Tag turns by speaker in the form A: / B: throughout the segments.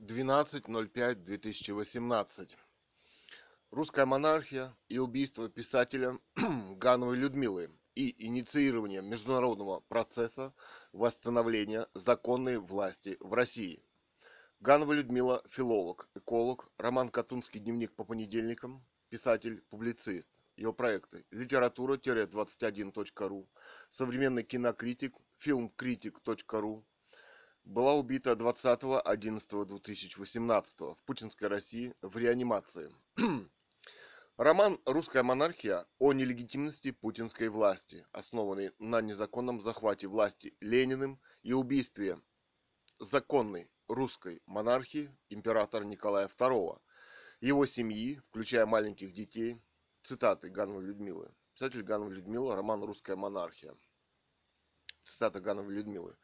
A: 12.05.2018. Русская монархия и убийство писателя Гановой Людмилы и инициирование международного процесса восстановления законной власти в России. Ганова Людмила – филолог, эколог, роман «Катунский дневник по понедельникам», писатель, публицист. Ее проекты литература-21.ру, современный кинокритик, фильмкритик.ру, была убита 20.11.2018 в путинской России в реанимации. Роман «Русская монархия» о нелегитимности путинской власти, основанный на незаконном захвате власти Лениным и убийстве законной русской монархии императора Николая II, его семьи, включая маленьких детей, цитаты Гановой Людмилы. Писатель Ганова Людмила, роман «Русская монархия». Цитата Гановой Людмилы.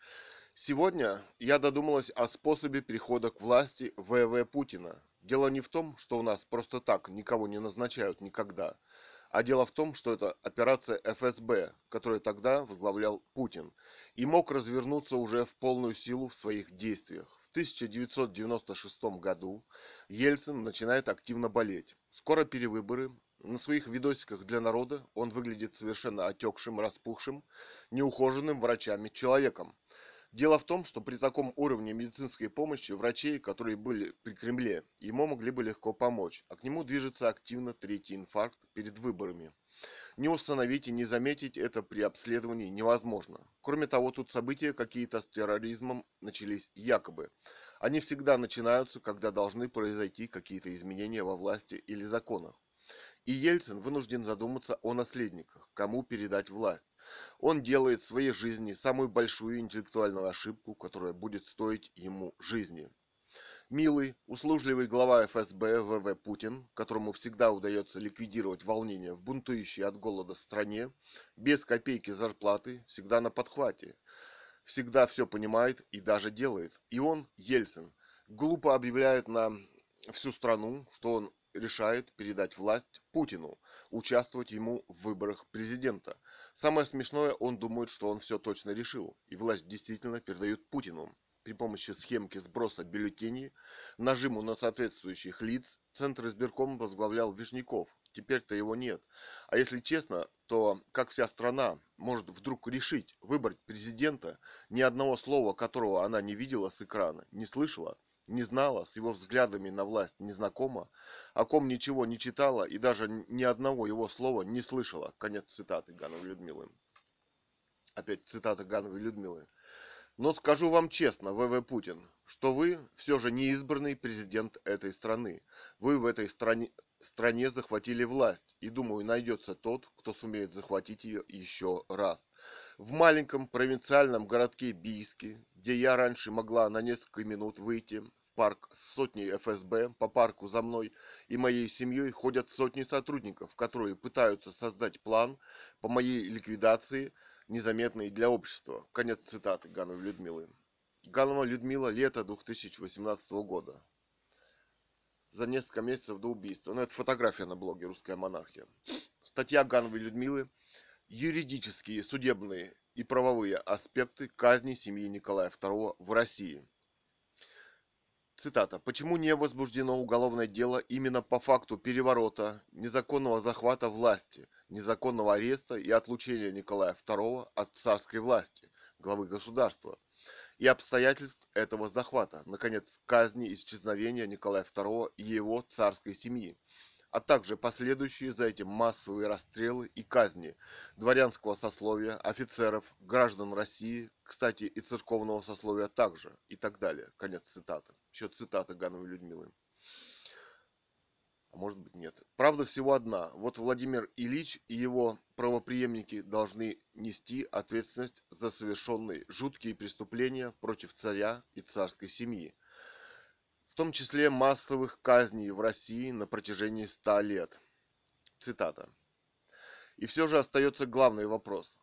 A: Сегодня я додумалась о способе перехода к власти ВВ Путина. Дело не в том, что у нас просто так никого не назначают никогда, а дело в том, что это операция ФСБ, которую тогда возглавлял Путин, и мог развернуться уже в полную силу в своих действиях. В 1996 году Ельцин начинает активно болеть. Скоро перевыборы. На своих видосиках для народа он выглядит совершенно отекшим, распухшим, неухоженным врачами человеком. Дело в том, что при таком уровне медицинской помощи врачей, которые были при Кремле, ему могли бы легко помочь, а к нему движется активно третий инфаркт перед выборами. Не установить и не заметить это при обследовании невозможно. Кроме того, тут события какие-то с терроризмом начались якобы. Они всегда начинаются, когда должны произойти какие-то изменения во власти или законах. И Ельцин вынужден задуматься о наследниках, кому передать власть. Он делает в своей жизни самую большую интеллектуальную ошибку, которая будет стоить ему жизни. Милый, услужливый глава ФСБ ВВ Путин, которому всегда удается ликвидировать волнения в бунтующей от голода стране, без копейки зарплаты, всегда на подхвате, всегда все понимает и даже делает. И он, Ельцин, глупо объявляет на всю страну, что он решает передать власть Путину, участвовать ему в выборах президента. Самое смешное, он думает, что он все точно решил, и власть действительно передают Путину. При помощи схемки сброса бюллетеней, нажиму на соответствующих лиц, Центр избирком возглавлял Вишняков. Теперь-то его нет. А если честно, то как вся страна может вдруг решить выбрать президента, ни одного слова которого она не видела с экрана, не слышала, не знала, с его взглядами на власть не знакома, о ком ничего не читала и даже ни одного его слова не слышала. Конец цитаты Гановой Людмилы. Опять цитата Гановой Людмилы. Но скажу вам честно, ВВ Путин, что вы все же не избранный президент этой страны. Вы в этой стране, стране захватили власть, и думаю, найдется тот, кто сумеет захватить ее еще раз. В маленьком провинциальном городке Бийске, где я раньше могла на несколько минут выйти в парк с сотней ФСБ, по парку за мной и моей семьей ходят сотни сотрудников, которые пытаются создать план по моей ликвидации, незаметный для общества. Конец цитаты Гановой Людмилы. Ганова Людмила, лето 2018 года за несколько месяцев до убийства. Ну, это фотография на блоге «Русская монархия». Статья Гановой Людмилы «Юридические, судебные и правовые аспекты казни семьи Николая II в России». Цитата. «Почему не возбуждено уголовное дело именно по факту переворота, незаконного захвата власти, незаконного ареста и отлучения Николая II от царской власти, главы государства?» И обстоятельств этого захвата, наконец, казни исчезновения Николая II и его царской семьи, а также последующие за этим массовые расстрелы и казни дворянского сословия, офицеров, граждан России, кстати, и церковного сословия также, и так далее. Конец цитаты. Еще цитата Гановой Людмилы а может быть нет. Правда всего одна. Вот Владимир Ильич и его правоприемники должны нести ответственность за совершенные жуткие преступления против царя и царской семьи, в том числе массовых казней в России на протяжении ста лет. Цитата. И все же остается главный вопрос,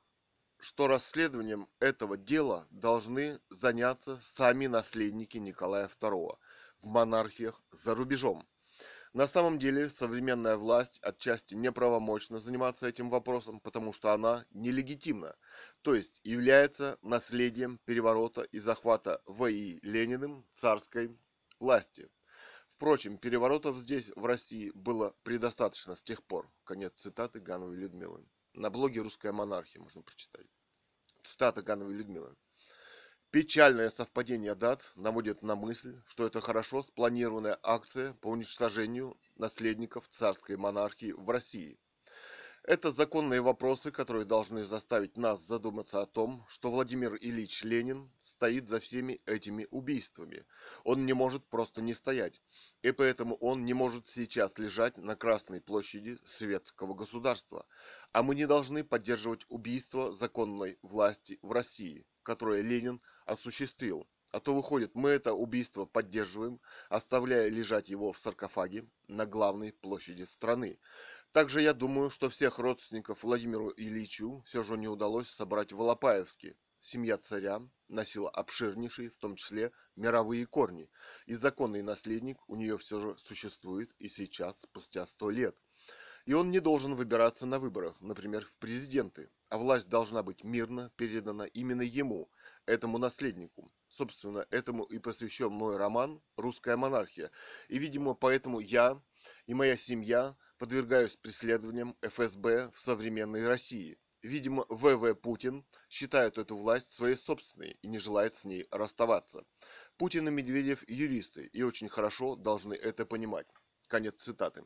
A: что расследованием этого дела должны заняться сами наследники Николая II в монархиях за рубежом – на самом деле современная власть отчасти неправомочна заниматься этим вопросом, потому что она нелегитимна, то есть является наследием переворота и захвата В.И. Лениным царской власти. Впрочем, переворотов здесь, в России, было предостаточно с тех пор. Конец цитаты Гановой Людмилы. На блоге «Русская монархия» можно прочитать. Цитата Гановой Людмилы. Печальное совпадение дат наводит на мысль, что это хорошо спланированная акция по уничтожению наследников царской монархии в России. Это законные вопросы, которые должны заставить нас задуматься о том, что Владимир Ильич Ленин стоит за всеми этими убийствами. Он не может просто не стоять, и поэтому он не может сейчас лежать на Красной площади светского государства. А мы не должны поддерживать убийство законной власти в России, которое Ленин осуществил. А то выходит, мы это убийство поддерживаем, оставляя лежать его в саркофаге на главной площади страны. Также я думаю, что всех родственников Владимиру Ильичу все же не удалось собрать в Алапаевске. Семья царя носила обширнейшие, в том числе, мировые корни, и законный наследник у нее все же существует и сейчас, спустя сто лет. И он не должен выбираться на выборах, например, в президенты, а власть должна быть мирно передана именно ему, этому наследнику. Собственно, этому и посвящен мой роман «Русская монархия». И, видимо, поэтому я и моя семья подвергаюсь преследованиям ФСБ в современной России. Видимо, ВВ Путин считает эту власть своей собственной и не желает с ней расставаться. Путин и Медведев юристы и очень хорошо должны это понимать. Конец цитаты.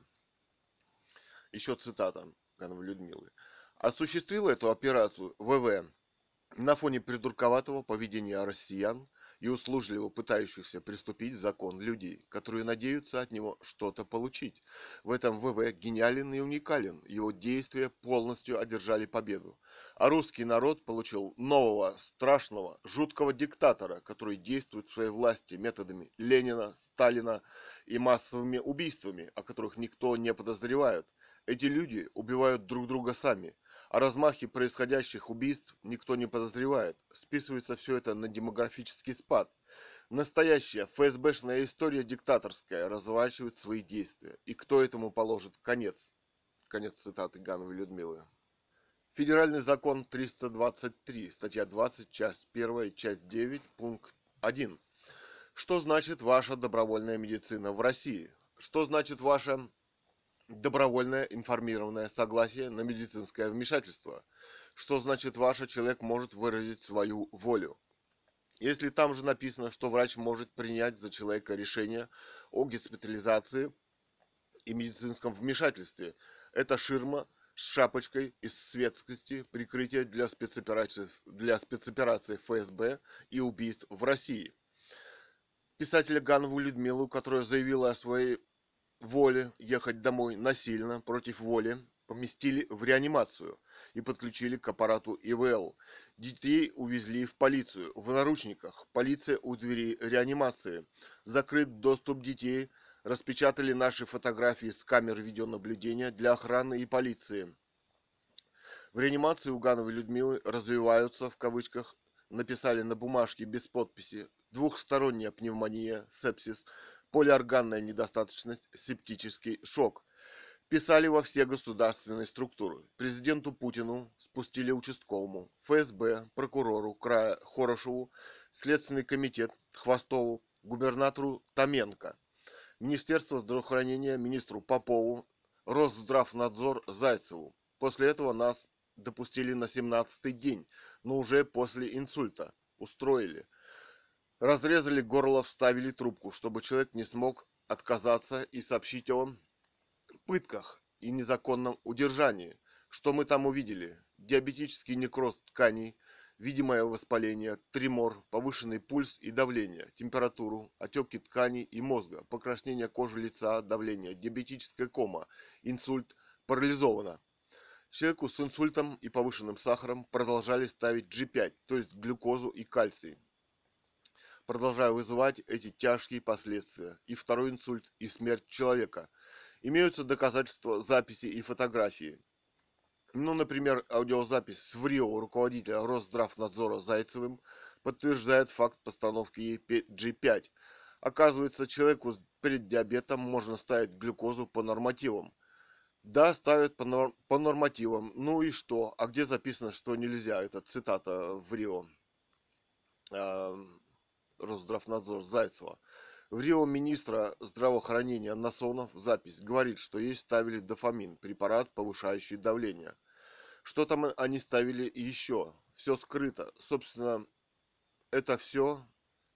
A: Еще цитата Гановой Людмилы. Осуществила эту операцию ВВ на фоне придурковатого поведения россиян и услужливо пытающихся приступить закон людей, которые надеются от него что-то получить. В этом ВВ гениален и уникален, его действия полностью одержали победу. А русский народ получил нового, страшного, жуткого диктатора, который действует в своей власти методами Ленина, Сталина и массовыми убийствами, о которых никто не подозревает. Эти люди убивают друг друга сами – о размахе происходящих убийств никто не подозревает. Списывается все это на демографический спад. Настоящая ФСБшная история диктаторская разворачивает свои действия. И кто этому положит конец? Конец цитаты Гановой Людмилы. Федеральный закон 323, статья 20, часть 1, часть 9, пункт 1. Что значит ваша добровольная медицина в России? Что значит ваша добровольное информированное согласие на медицинское вмешательство. Что значит ваш человек может выразить свою волю. Если там же написано, что врач может принять за человека решение о госпитализации и медицинском вмешательстве, это ширма с шапочкой из светскости прикрытия для спецопераций, для спецопераций ФСБ и убийств в России. Писателя Ганову Людмилу, которая заявила о своей воле ехать домой насильно против воли поместили в реанимацию и подключили к аппарату ИВЛ. Детей увезли в полицию в наручниках. Полиция у дверей реанимации. Закрыт доступ детей. Распечатали наши фотографии с камер видеонаблюдения для охраны и полиции. В реанимации у Гановой Людмилы развиваются, в кавычках, написали на бумажке без подписи, двухсторонняя пневмония, сепсис, полиорганная недостаточность, септический шок. Писали во все государственные структуры. Президенту Путину спустили участковому, ФСБ, прокурору края Хорошеву, Следственный комитет Хвостову, губернатору Томенко, Министерство здравоохранения министру Попову, Росздравнадзор Зайцеву. После этого нас допустили на 17-й день, но уже после инсульта. Устроили – Разрезали горло, вставили трубку, чтобы человек не смог отказаться и сообщить о пытках и незаконном удержании. Что мы там увидели? Диабетический некроз тканей, видимое воспаление, тремор, повышенный пульс и давление, температуру, отеки тканей и мозга, покраснение кожи лица, давление, диабетическая кома, инсульт, парализовано. Человеку с инсультом и повышенным сахаром продолжали ставить G5, то есть глюкозу и кальций продолжая вызывать эти тяжкие последствия, и второй инсульт, и смерть человека. Имеются доказательства записи и фотографии. Ну, например, аудиозапись с ВРИО руководителя Росздравнадзора Зайцевым подтверждает факт постановки ей G5. Оказывается, человеку с преддиабетом можно ставить глюкозу по нормативам. Да, ставят по, нор- по нормативам. Ну и что? А где записано, что нельзя? Это цитата в Рио. Росздравнадзор Зайцева. В Рио министра здравоохранения Насонов запись говорит, что ей ставили дофамин, препарат, повышающий давление. Что там они ставили еще? Все скрыто. Собственно, это все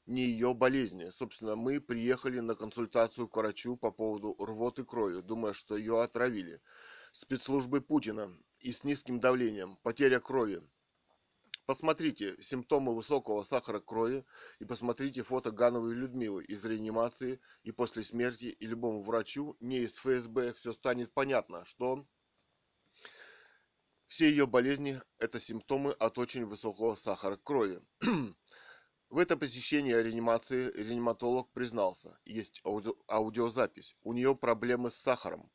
A: не ее болезни. Собственно, мы приехали на консультацию к врачу по поводу рвоты крови, думая, что ее отравили. Спецслужбы Путина и с низким давлением, потеря крови. Посмотрите симптомы высокого сахара крови и посмотрите фото Гановой Людмилы из реанимации и после смерти и любому врачу, не из ФСБ, все станет понятно, что все ее болезни – это симптомы от очень высокого сахара крови. В это посещение реанимации реаниматолог признался, есть аудио, аудиозапись, у нее проблемы с сахаром.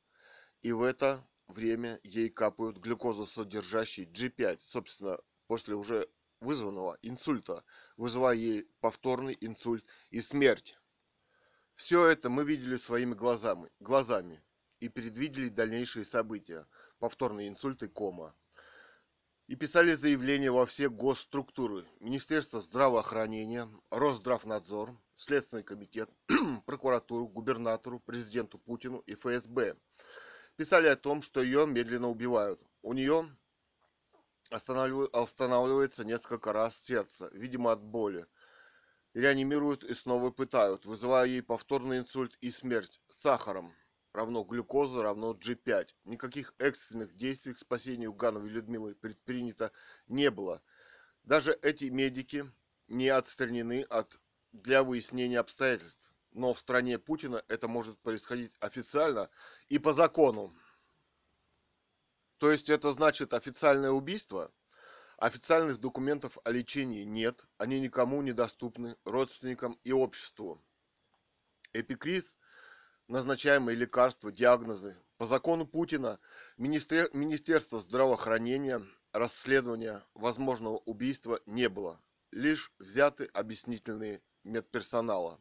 A: И в это время ей капают глюкозосодержащий G5, собственно, после уже вызванного инсульта, вызывая ей повторный инсульт и смерть. Все это мы видели своими глазами, глазами и предвидели дальнейшие события, повторный инсульт и кома и писали заявления во все госструктуры. Министерство здравоохранения, Росздравнадзор, Следственный комитет, прокуратуру, губернатору, президенту Путину и ФСБ. Писали о том, что ее медленно убивают. У нее останавливается несколько раз сердце, видимо от боли. Реанимируют и снова пытают, вызывая ей повторный инсульт и смерть сахаром равно глюкоза равно G5. Никаких экстренных действий к спасению Гановой Людмилы предпринято не было. Даже эти медики не отстранены от для выяснения обстоятельств. Но в стране Путина это может происходить официально и по закону. То есть это значит официальное убийство? Официальных документов о лечении нет, они никому не доступны, родственникам и обществу. Эпикриз – назначаемые лекарства, диагнозы. По закону Путина Министер... Министерство здравоохранения расследования возможного убийства не было. Лишь взяты объяснительные медперсонала.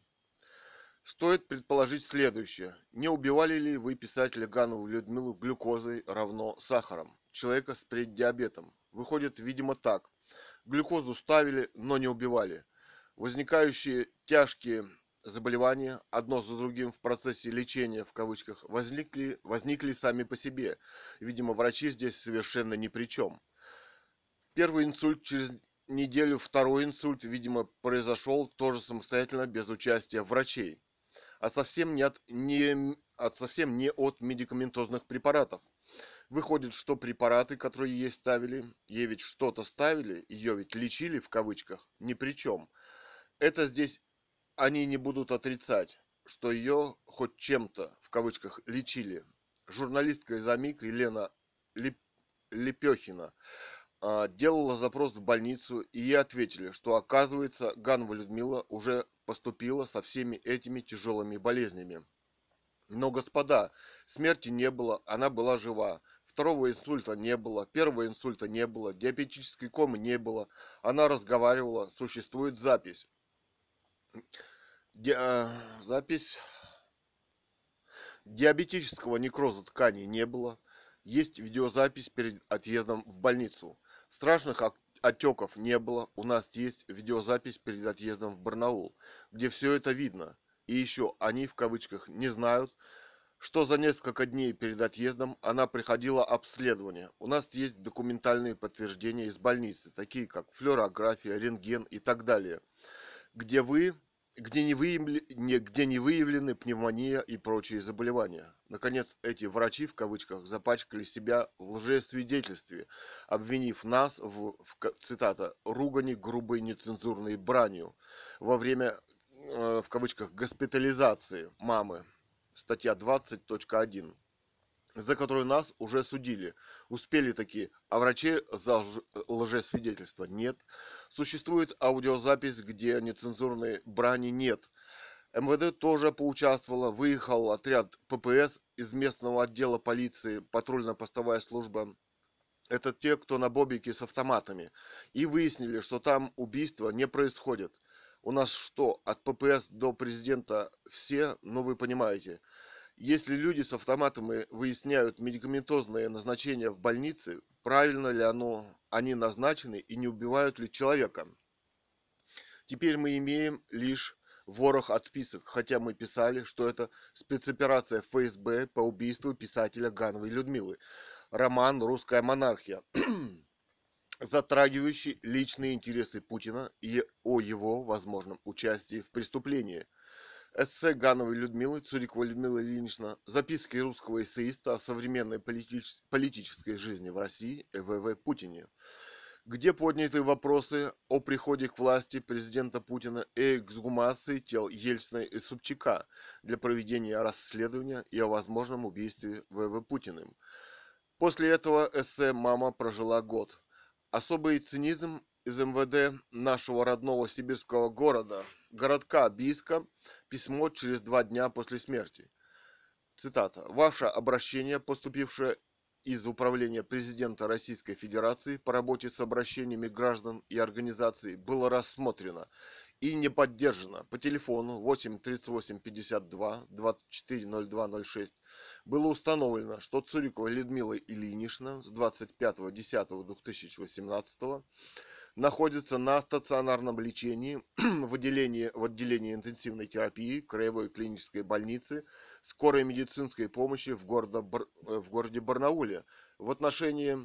A: Стоит предположить следующее. Не убивали ли вы писателя Ганову Людмилу глюкозой равно сахаром? Человека с преддиабетом. Выходит, видимо, так. Глюкозу ставили, но не убивали. Возникающие тяжкие заболевания одно за другим в процессе лечения в кавычках возникли, возникли сами по себе. Видимо, врачи здесь совершенно ни при чем. Первый инсульт через неделю, второй инсульт, видимо, произошел тоже самостоятельно, без участия врачей. А совсем не от, не, а совсем не от медикаментозных препаратов. Выходит, что препараты, которые ей ставили, ей ведь что-то ставили, ее ведь лечили в кавычках, ни при чем. Это здесь они не будут отрицать, что ее хоть чем-то, в кавычках, лечили. Журналистка из АМИК Елена Леп... Лепехина делала запрос в больницу, и ей ответили, что, оказывается, Ганова Людмила уже поступила со всеми этими тяжелыми болезнями. Но, господа, смерти не было, она была жива. Второго инсульта не было, первого инсульта не было, диабетической комы не было. Она разговаривала, существует запись. Ди а, запись. Диабетического некроза тканей не было. Есть видеозапись перед отъездом в больницу. Страшных отеков не было. У нас есть видеозапись перед отъездом в Барнаул, где все это видно. И еще они в кавычках не знают, что за несколько дней перед отъездом она приходила обследование. У нас есть документальные подтверждения из больницы, такие как флюорография, рентген и так далее, где вы где не, выявлены, где не выявлены пневмония и прочие заболевания. Наконец, эти врачи, в кавычках, запачкали себя в лжесвидетельстве, обвинив нас в, в цитата, ругани грубой нецензурной бранью во время, э, в кавычках, госпитализации мамы. Статья 20.1 за которую нас уже судили. Успели такие, а врачи за лжесвидетельство нет. Существует аудиозапись, где нецензурной брани нет. МВД тоже поучаствовало, выехал отряд ППС из местного отдела полиции, патрульно-постовая служба. Это те, кто на бобике с автоматами. И выяснили, что там убийства не происходит. У нас что, от ППС до президента все, ну вы понимаете. Если люди с автоматами выясняют медикаментозное назначение в больнице, правильно ли оно, они назначены и не убивают ли человека. Теперь мы имеем лишь ворох отписок, хотя мы писали, что это спецоперация ФСБ по убийству писателя Гановой Людмилы. Роман «Русская монархия», затрагивающий личные интересы Путина и о его возможном участии в преступлении. Эссе Гановой Людмилы, Цурикова Людмила Ильинична, записки русского эссеиста о современной политич- политической жизни в России ЭВВ Путине где подняты вопросы о приходе к власти президента Путина и эксгумации тел Ельцина и Собчака для проведения расследования и о возможном убийстве ВВ Путиным. После этого эссе «Мама прожила год». Особый цинизм из МВД нашего родного сибирского города, городка Бийска, письмо через два дня после смерти. Цитата. «Ваше обращение, поступившее из Управления президента Российской Федерации по работе с обращениями граждан и организаций было рассмотрено и не поддержано по телефону 8 38 52 24 02 06 было установлено, что Цурикова Людмила Ильинична с 25.10.2018 находится на стационарном лечении в отделении, в отделении интенсивной терапии Краевой клинической больницы скорой медицинской помощи в, городе, э, в городе Барнауле. В отношении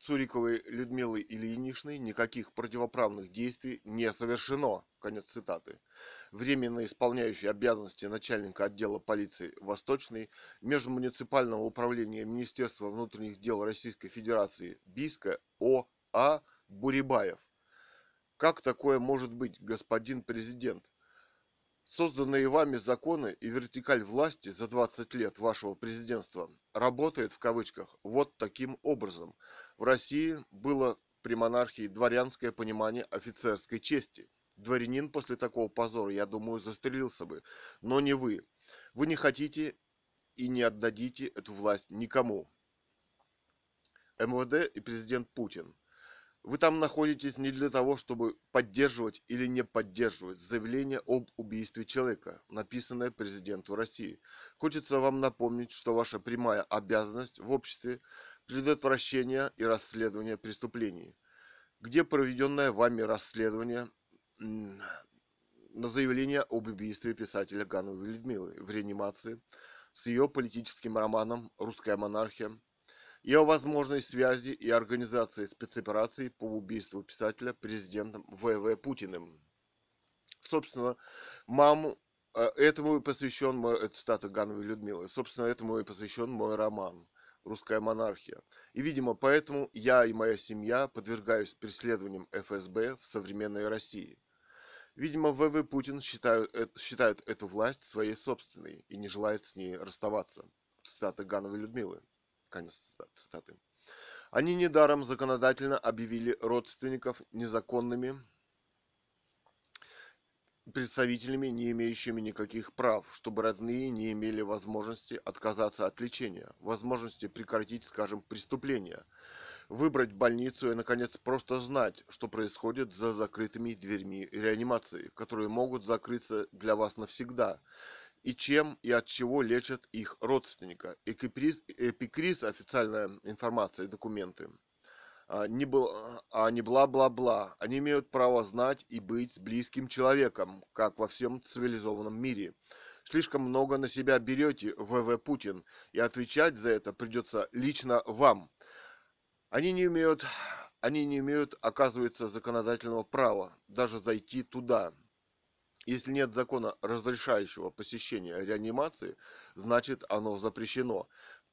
A: Цуриковой Людмилы Ильиничны никаких противоправных действий не совершено. Конец цитаты. Временно исполняющий обязанности начальника отдела полиции Восточной Межмуниципального управления Министерства внутренних дел Российской Федерации Бийска О.А. Бурибаев. Как такое может быть, господин президент? Созданные вами законы и вертикаль власти за 20 лет вашего президентства работает в кавычках вот таким образом. В России было при монархии дворянское понимание офицерской чести. Дворянин после такого позора, я думаю, застрелился бы. Но не вы. Вы не хотите и не отдадите эту власть никому. МВД и президент Путин. Вы там находитесь не для того, чтобы поддерживать или не поддерживать заявление об убийстве человека, написанное президенту России. Хочется вам напомнить, что ваша прямая обязанность в обществе предотвращение и расследование преступлений. Где проведенное вами расследование на заявление об убийстве писателя Гановой Людмилы в реанимации с ее политическим романом «Русская монархия» и о возможной связи и организации спецоперации по убийству писателя президентом В.В. Путиным. Собственно, маму э, Этому и посвящен мой, это цитата Гановой Людмилы, собственно, этому и посвящен мой роман «Русская монархия». И, видимо, поэтому я и моя семья подвергаюсь преследованиям ФСБ в современной России. Видимо, ВВ Путин считают, считают эту власть своей собственной и не желает с ней расставаться. Цитата Гановой Людмилы. Конец цитаты. Они недаром законодательно объявили родственников незаконными представителями, не имеющими никаких прав, чтобы родные не имели возможности отказаться от лечения, возможности прекратить, скажем, преступления, выбрать больницу и, наконец, просто знать, что происходит за закрытыми дверьми реанимации, которые могут закрыться для вас навсегда, и чем и от чего лечат их родственника. Эпикриз, эпикриз официальная информация и документы. А не, был, а не бла-бла-бла. Они имеют право знать и быть близким человеком, как во всем цивилизованном мире. Слишком много на себя берете, ВВ Путин, и отвечать за это придется лично вам. Они не имеют, они не имеют, оказывается, законодательного права даже зайти туда, если нет закона, разрешающего посещение реанимации, значит оно запрещено.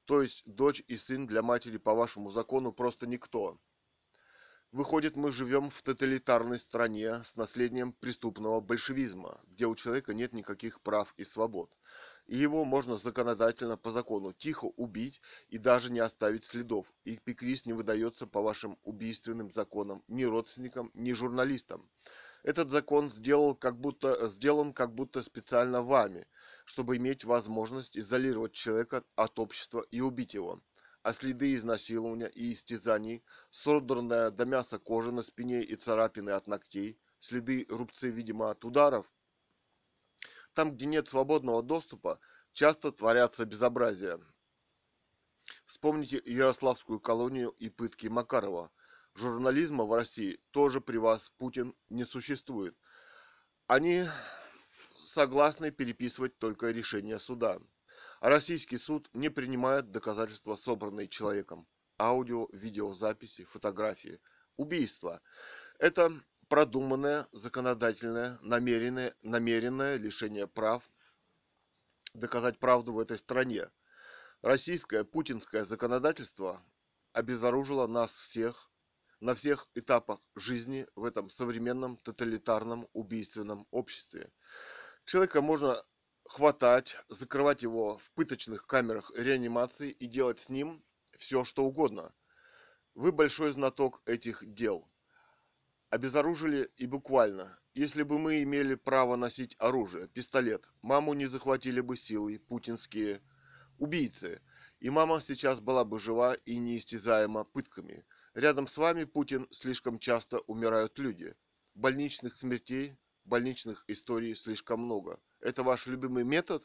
A: То есть дочь и сын для матери по вашему закону просто никто. Выходит, мы живем в тоталитарной стране с наследием преступного большевизма, где у человека нет никаких прав и свобод. И его можно законодательно по закону тихо убить и даже не оставить следов. И Пикрис не выдается по вашим убийственным законам ни родственникам, ни журналистам. Этот закон сделал как будто, сделан как будто специально вами, чтобы иметь возможность изолировать человека от общества и убить его. А следы изнасилования и истязаний, содранная до мяса кожа на спине и царапины от ногтей, следы рубцы, видимо, от ударов, там, где нет свободного доступа, часто творятся безобразия. Вспомните Ярославскую колонию и пытки Макарова – журнализма в России тоже при вас Путин не существует. Они согласны переписывать только решения суда. А российский суд не принимает доказательства, собранные человеком. Аудио, видеозаписи, фотографии. Убийство. Это продуманное, законодательное, намеренное, намеренное лишение прав доказать правду в этой стране. Российское путинское законодательство обезоружило нас всех на всех этапах жизни в этом современном тоталитарном убийственном обществе. Человека можно хватать, закрывать его в пыточных камерах реанимации и делать с ним все, что угодно. Вы большой знаток этих дел. Обезоружили и буквально. Если бы мы имели право носить оружие, пистолет, маму не захватили бы силой путинские убийцы. И мама сейчас была бы жива и неистязаема пытками. Рядом с вами, Путин, слишком часто умирают люди. Больничных смертей, больничных историй слишком много. Это ваш любимый метод?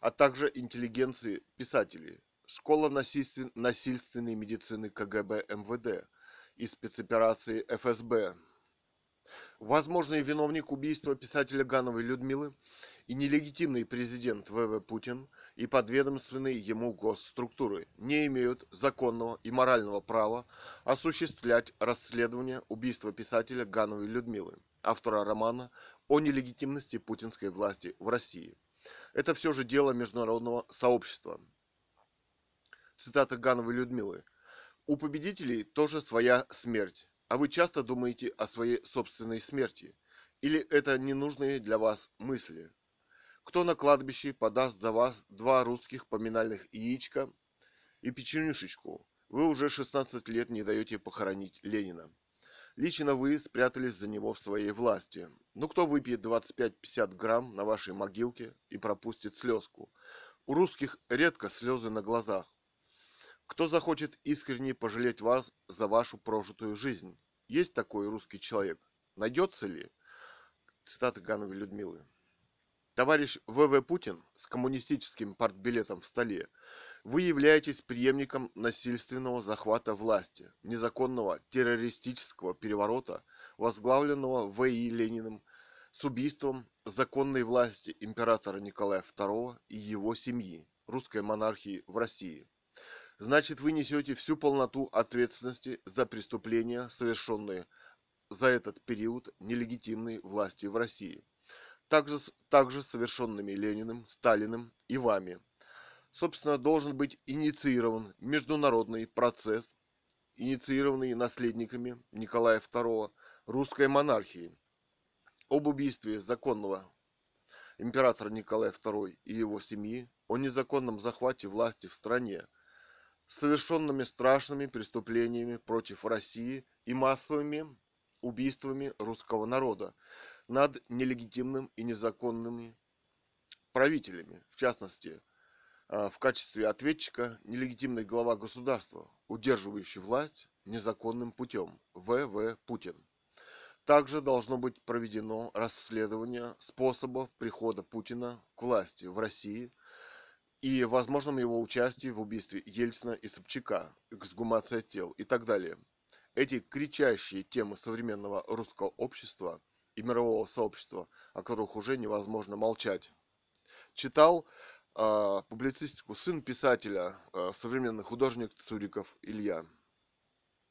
A: А также интеллигенции писателей. Школа насильственной медицины КГБ МВД и спецоперации ФСБ. Возможный виновник убийства писателя Гановой Людмилы и нелегитимный президент ВВ Путин и подведомственные ему госструктуры не имеют законного и морального права осуществлять расследование убийства писателя Гановой Людмилы, автора романа о нелегитимности путинской власти в России. Это все же дело международного сообщества. Цитата Гановой Людмилы – у победителей тоже своя смерть, а вы часто думаете о своей собственной смерти. Или это ненужные для вас мысли? Кто на кладбище подаст за вас два русских поминальных яичка и печенюшечку? Вы уже 16 лет не даете похоронить Ленина. Лично вы спрятались за него в своей власти. Ну кто выпьет 25-50 грамм на вашей могилке и пропустит слезку? У русских редко слезы на глазах. Кто захочет искренне пожалеть вас за вашу прожитую жизнь? Есть такой русский человек? Найдется ли? Цитата Гановой Людмилы. Товарищ В.В. Путин с коммунистическим партбилетом в столе, вы являетесь преемником насильственного захвата власти, незаконного террористического переворота, возглавленного В.И. Лениным с убийством законной власти императора Николая II и его семьи, русской монархии в России – значит вы несете всю полноту ответственности за преступления, совершенные за этот период нелегитимной власти в России, также, также совершенными Лениным, Сталиным и вами. Собственно, должен быть инициирован международный процесс, инициированный наследниками Николая II русской монархии об убийстве законного императора Николая II и его семьи, о незаконном захвате власти в стране – совершенными страшными преступлениями против России и массовыми убийствами русского народа над нелегитимным и незаконными правителями, в частности, а, в качестве ответчика нелегитимный глава государства, удерживающий власть незаконным путем, В.В. Путин. Также должно быть проведено расследование способов прихода Путина к власти в России – и возможном его участии в убийстве Ельцина и Собчака, эксгумация тел и так далее. Эти кричащие темы современного русского общества и мирового сообщества, о которых уже невозможно молчать. Читал э, публицистику сын писателя, э, современный художник Цуриков Илья.